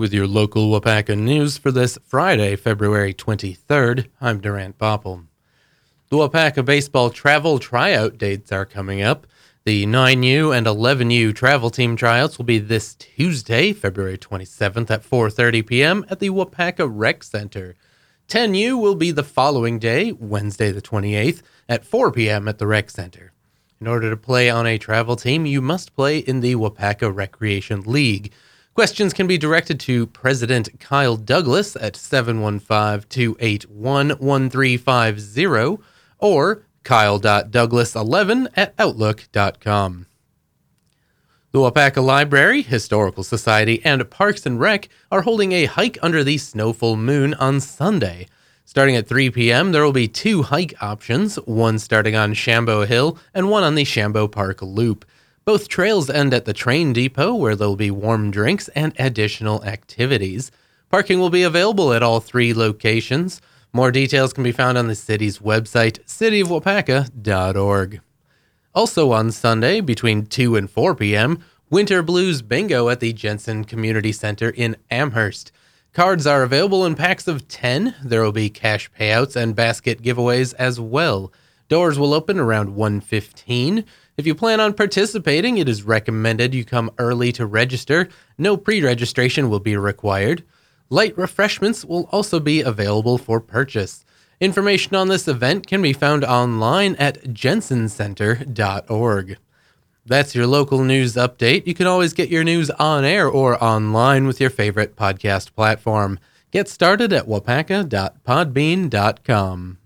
with your local Waupaca news for this Friday, February 23rd. I'm Durant Popple. The Waupaca baseball travel tryout dates are coming up. The 9U and 11U travel team tryouts will be this Tuesday, February 27th at 4:30 p.m. at the Waupaca Rec Center. 10U will be the following day, Wednesday the 28th at 4 p.m. at the Rec Center. In order to play on a travel team, you must play in the Waupaca Recreation League. Questions can be directed to President Kyle Douglas at 715 281 1350 or kyle.douglas11 at outlook.com. The Waupaca Library, Historical Society, and Parks and Rec are holding a hike under the snowful moon on Sunday. Starting at 3 p.m., there will be two hike options, one starting on Shambo Hill and one on the Shambo Park Loop. Both trails end at the train depot where there will be warm drinks and additional activities. Parking will be available at all three locations. More details can be found on the city's website, cityofwaupaca.org. Also on Sunday, between 2 and 4 p.m., Winter Blues Bingo at the Jensen Community Center in Amherst. Cards are available in packs of 10. There will be cash payouts and basket giveaways as well. Doors will open around 1:15. If you plan on participating, it is recommended you come early to register. No pre-registration will be required. Light refreshments will also be available for purchase. Information on this event can be found online at jensencenter.org. That's your local news update. You can always get your news on air or online with your favorite podcast platform. Get started at waupaca.podbean.com.